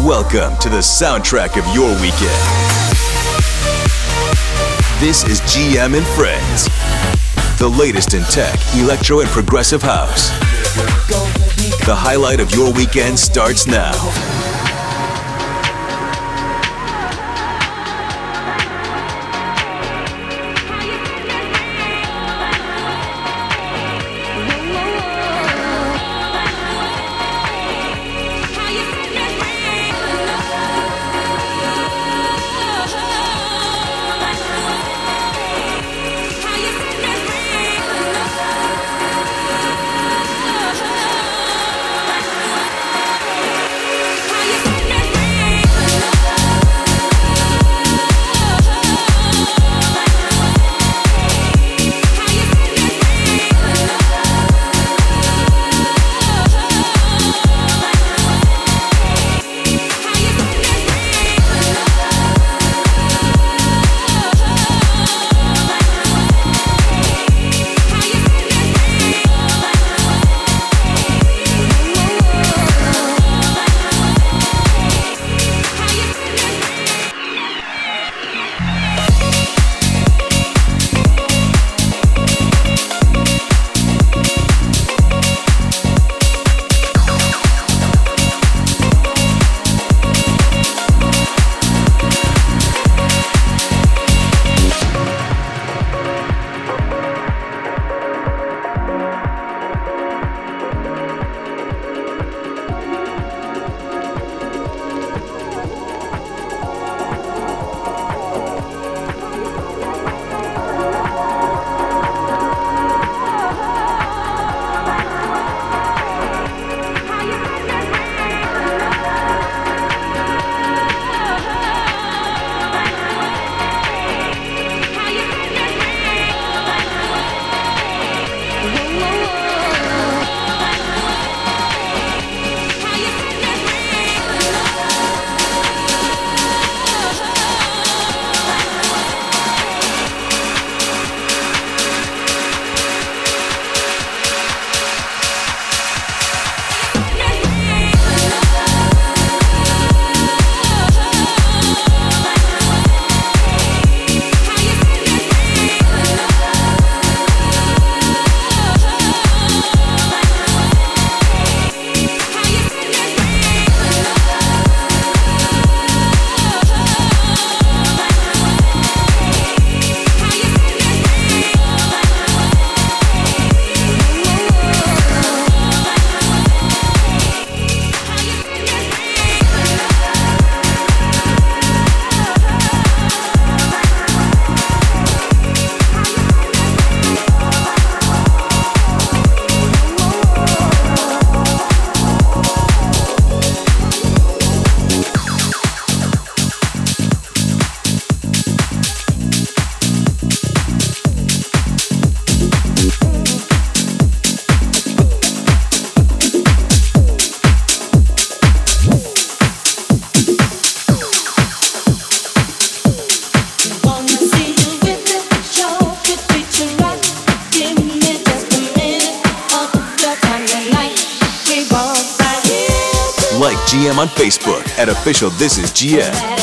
Welcome to the soundtrack of your weekend. This is GM and Friends, the latest in tech, electro, and progressive house. The highlight of your weekend starts now. Official This Is GM.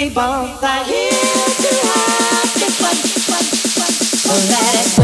we both are here to have this fun, fun, fun, fun. Oh, let it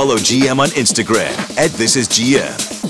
follow GM on Instagram at This Is GM.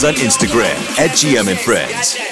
Friends on Instagram at GM and Friends.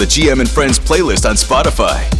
The GM and Friends playlist on Spotify.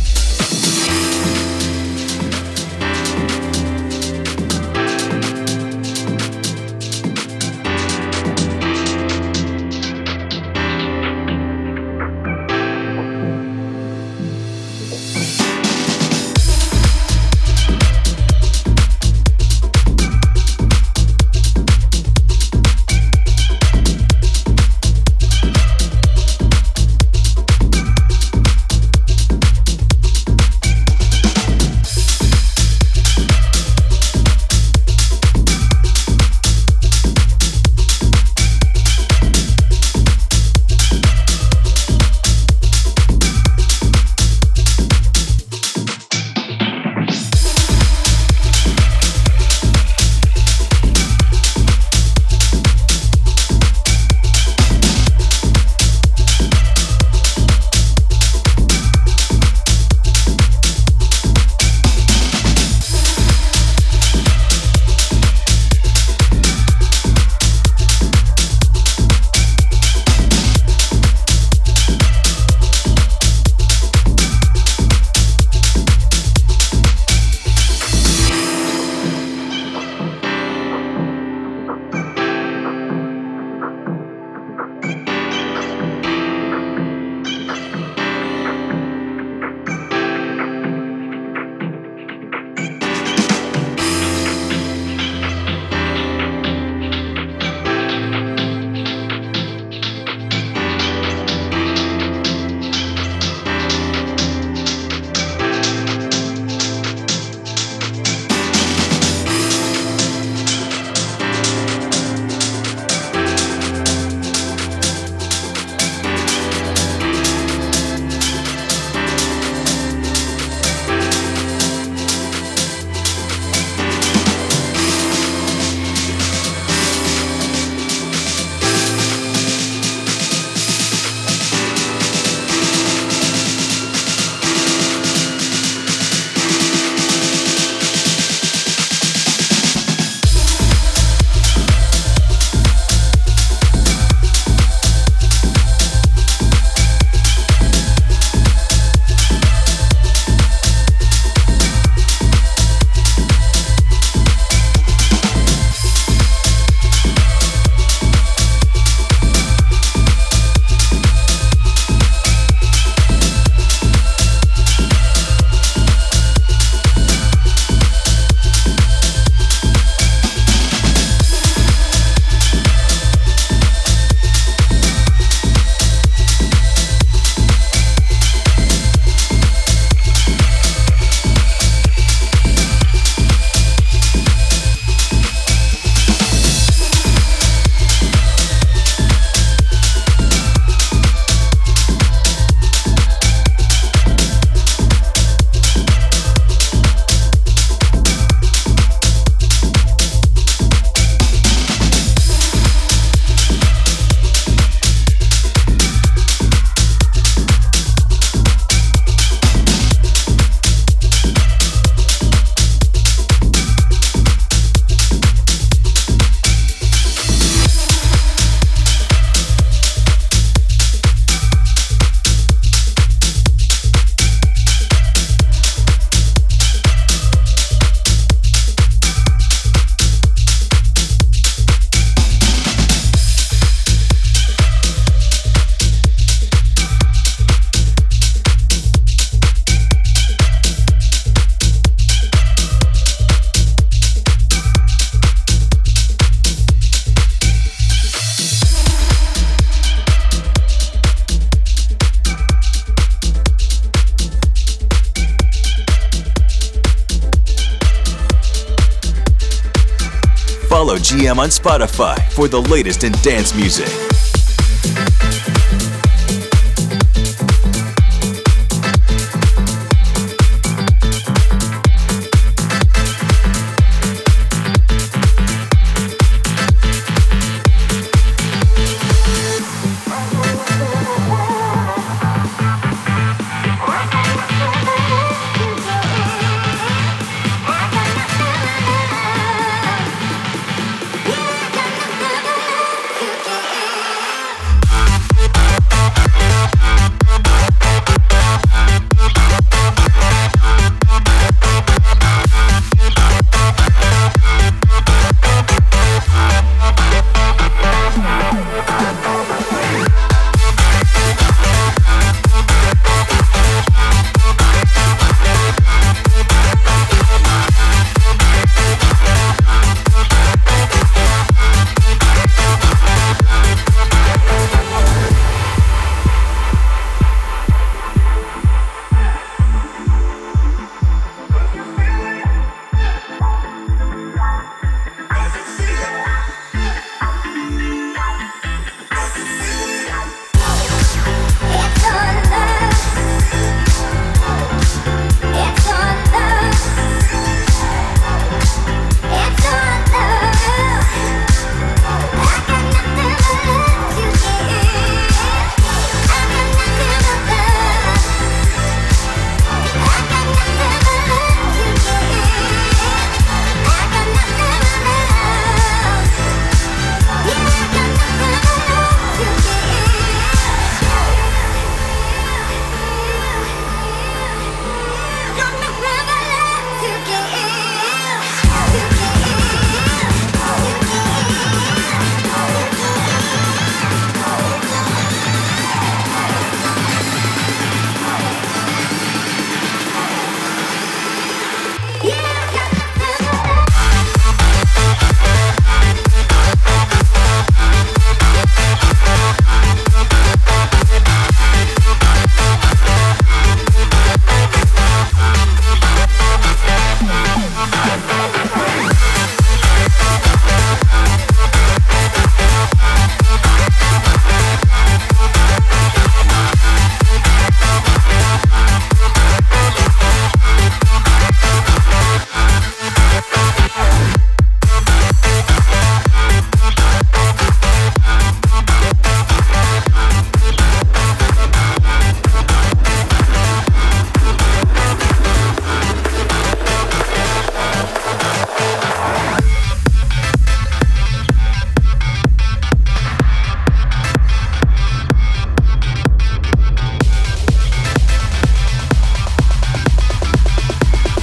GM on Spotify for the latest in dance music.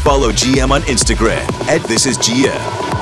Follow GM on Instagram at This Is GM.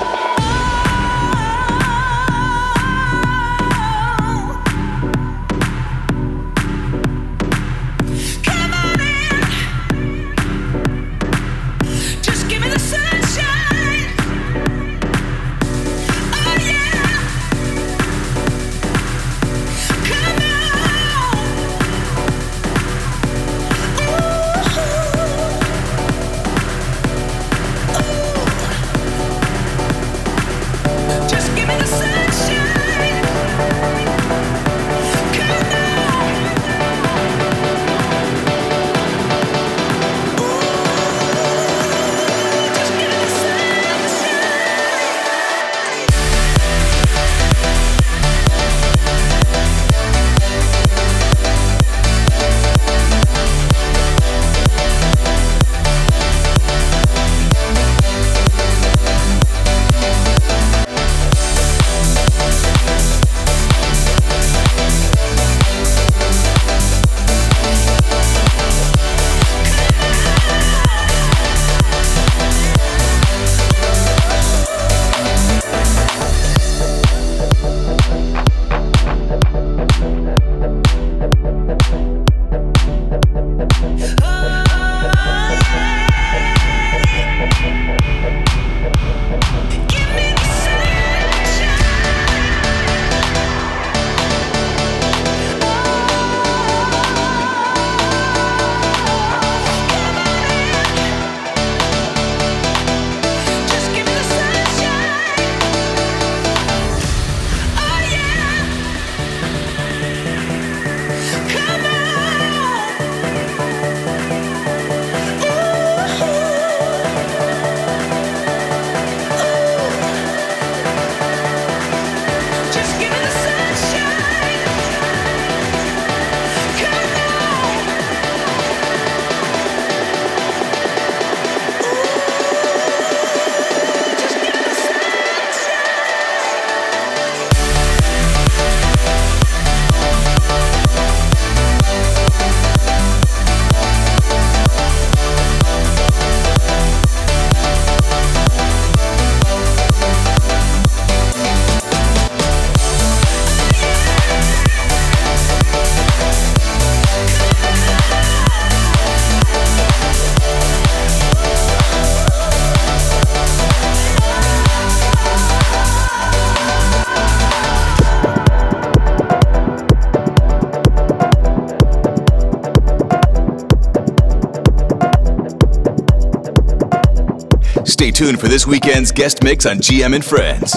Tuned for this weekend's guest mix on GM and Friends.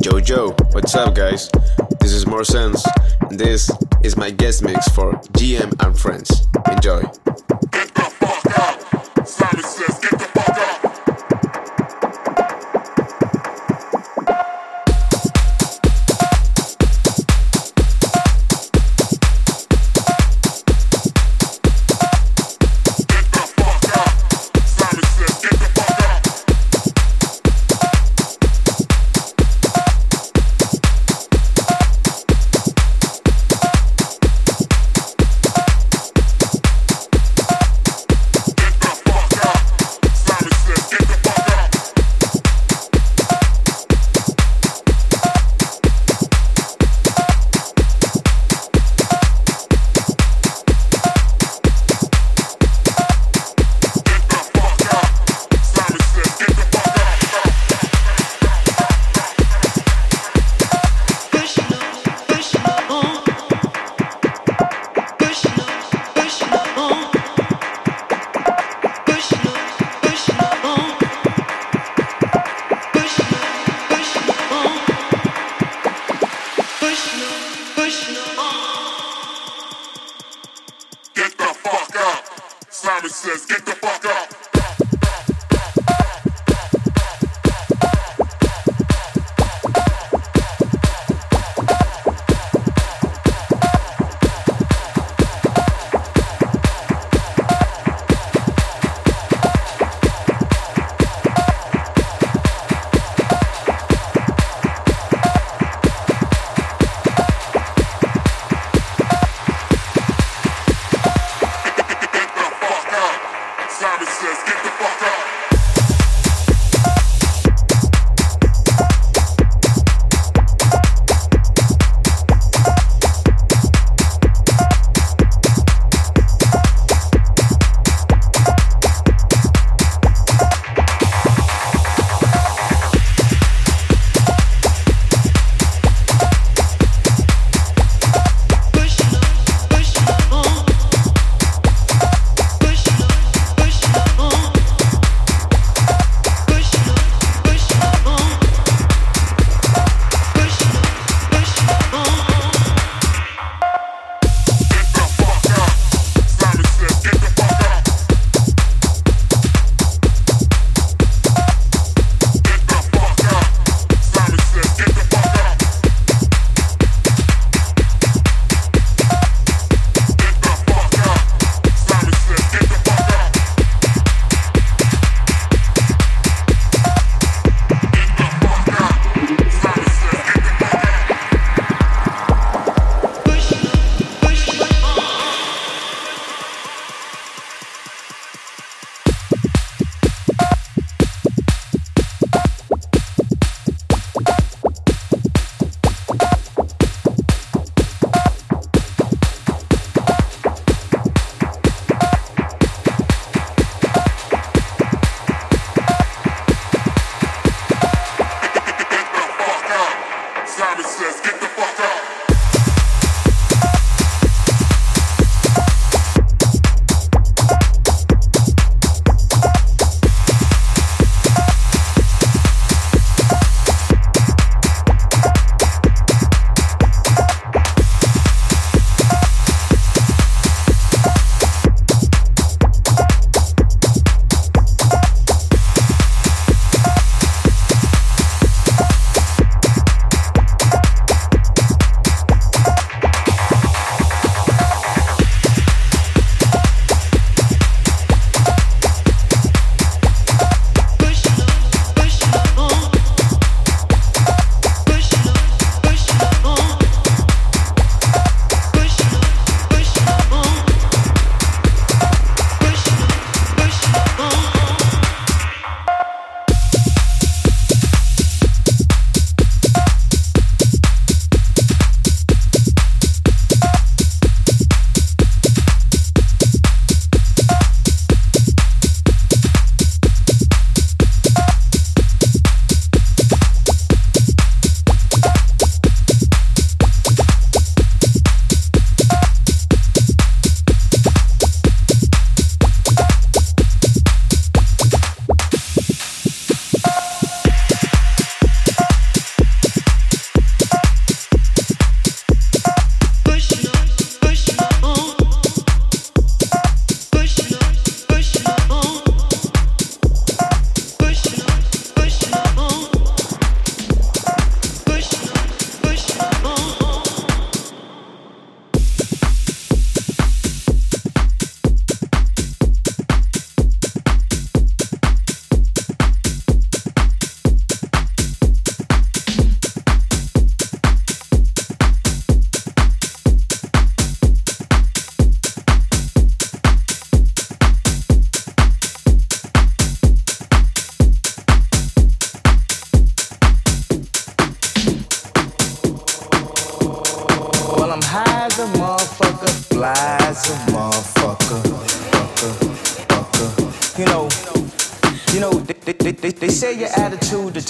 Jojo, what's up, guys? This is More Sense, and this is my guest mix for GM and Friends. Enjoy.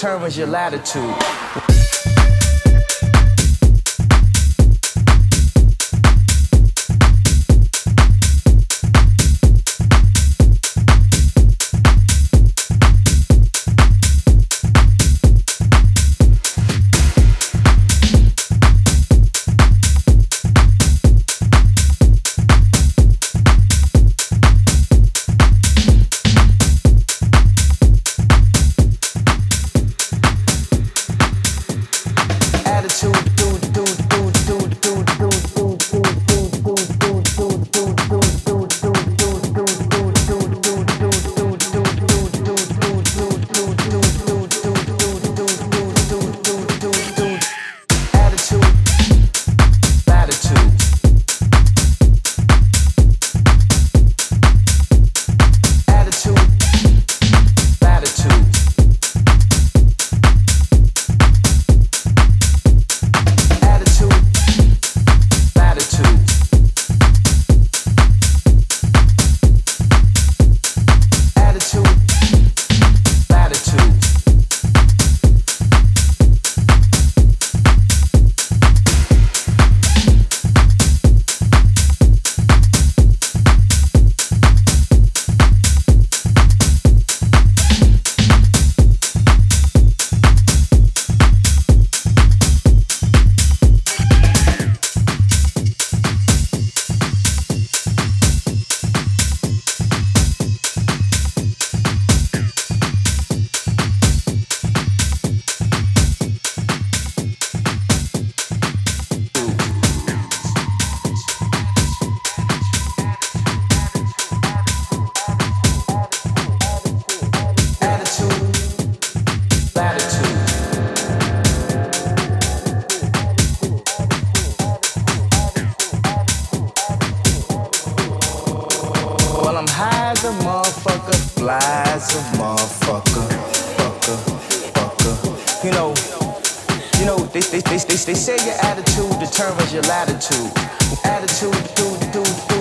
Determines your latitude. You know, they, they, they, they, they say your attitude determines your latitude. Attitude, do do do.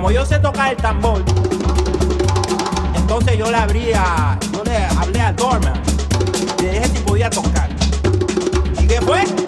como yo sé tocar el tambor, entonces yo le abría, yo le hablé a Dorman, le dije si podía tocar. ¿Y qué fue?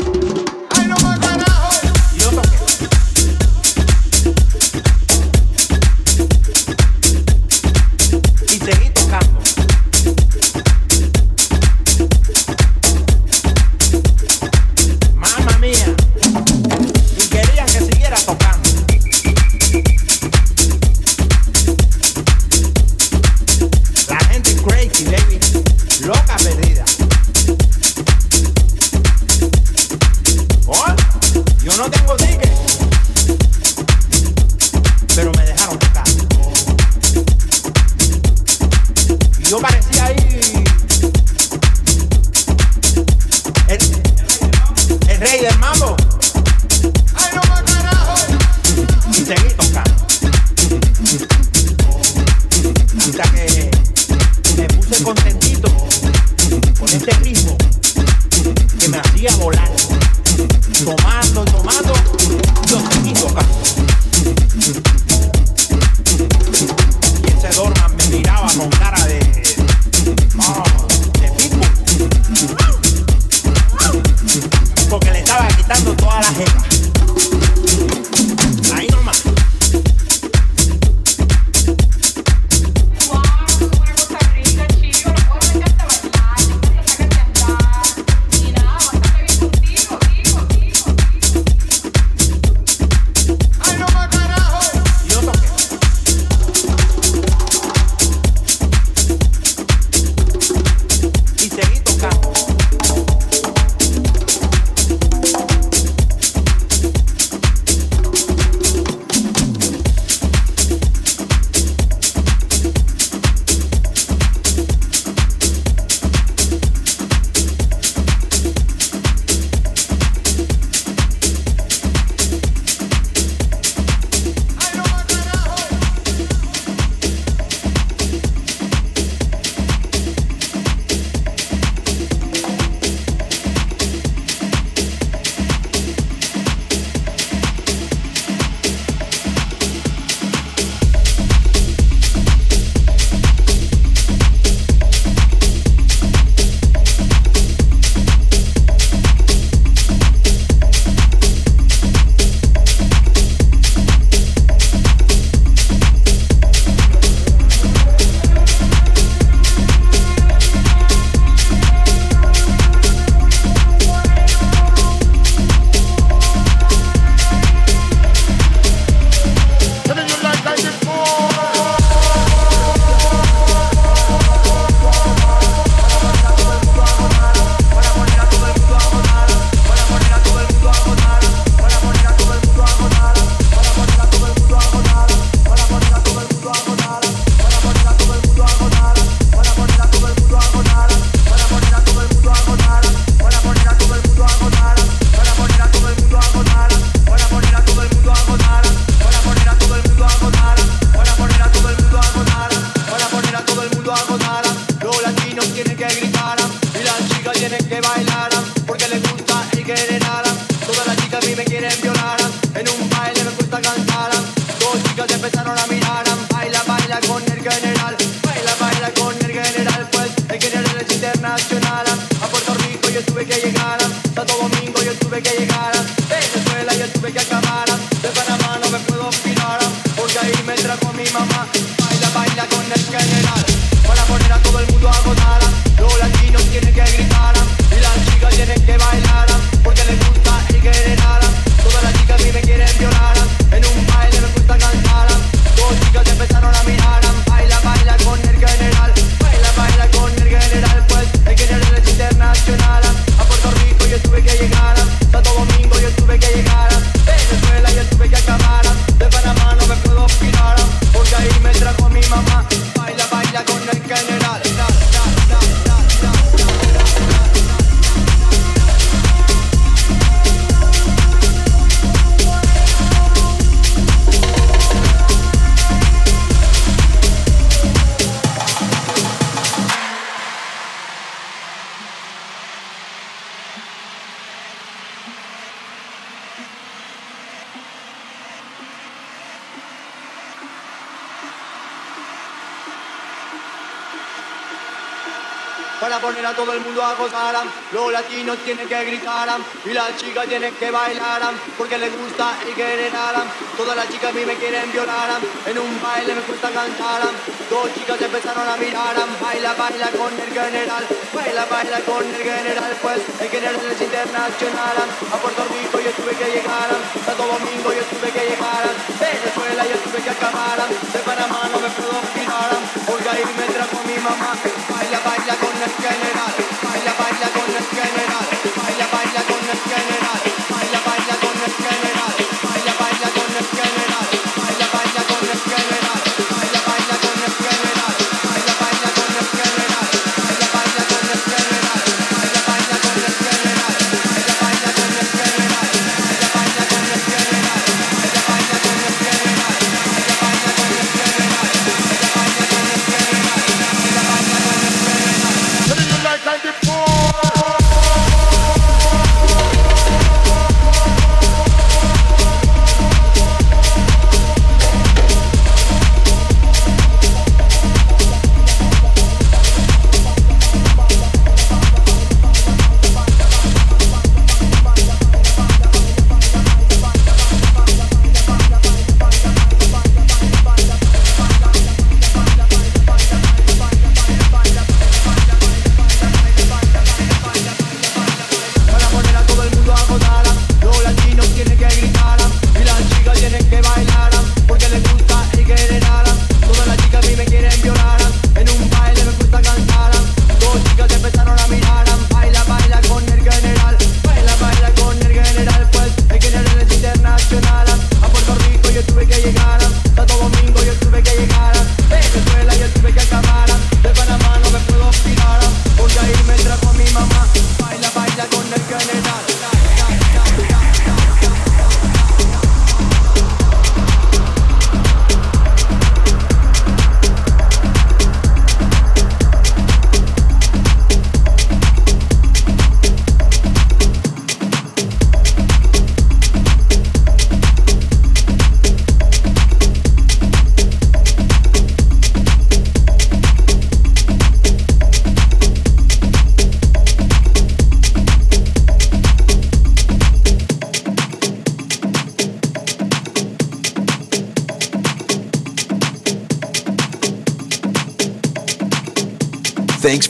Los latinos tienen que gritar y las chicas tienen que bailar porque les gusta y generar. Todas las chicas a mí me quieren violar. En un baile me gusta cantar. Dos chicas empezaron a mirar. Baila, baila con el general. Baila, baila con el general. Pues el general es internacional. A Puerto Rico yo tuve que llegar. Santo Domingo yo tuve que llegar. Venezuela yo tuve que acabar. De Panamá no me puedo olvidar. Porque ahí me trajo mi mamá. Baila, baila con el general.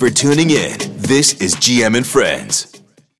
For tuning in. This is GM and Friends.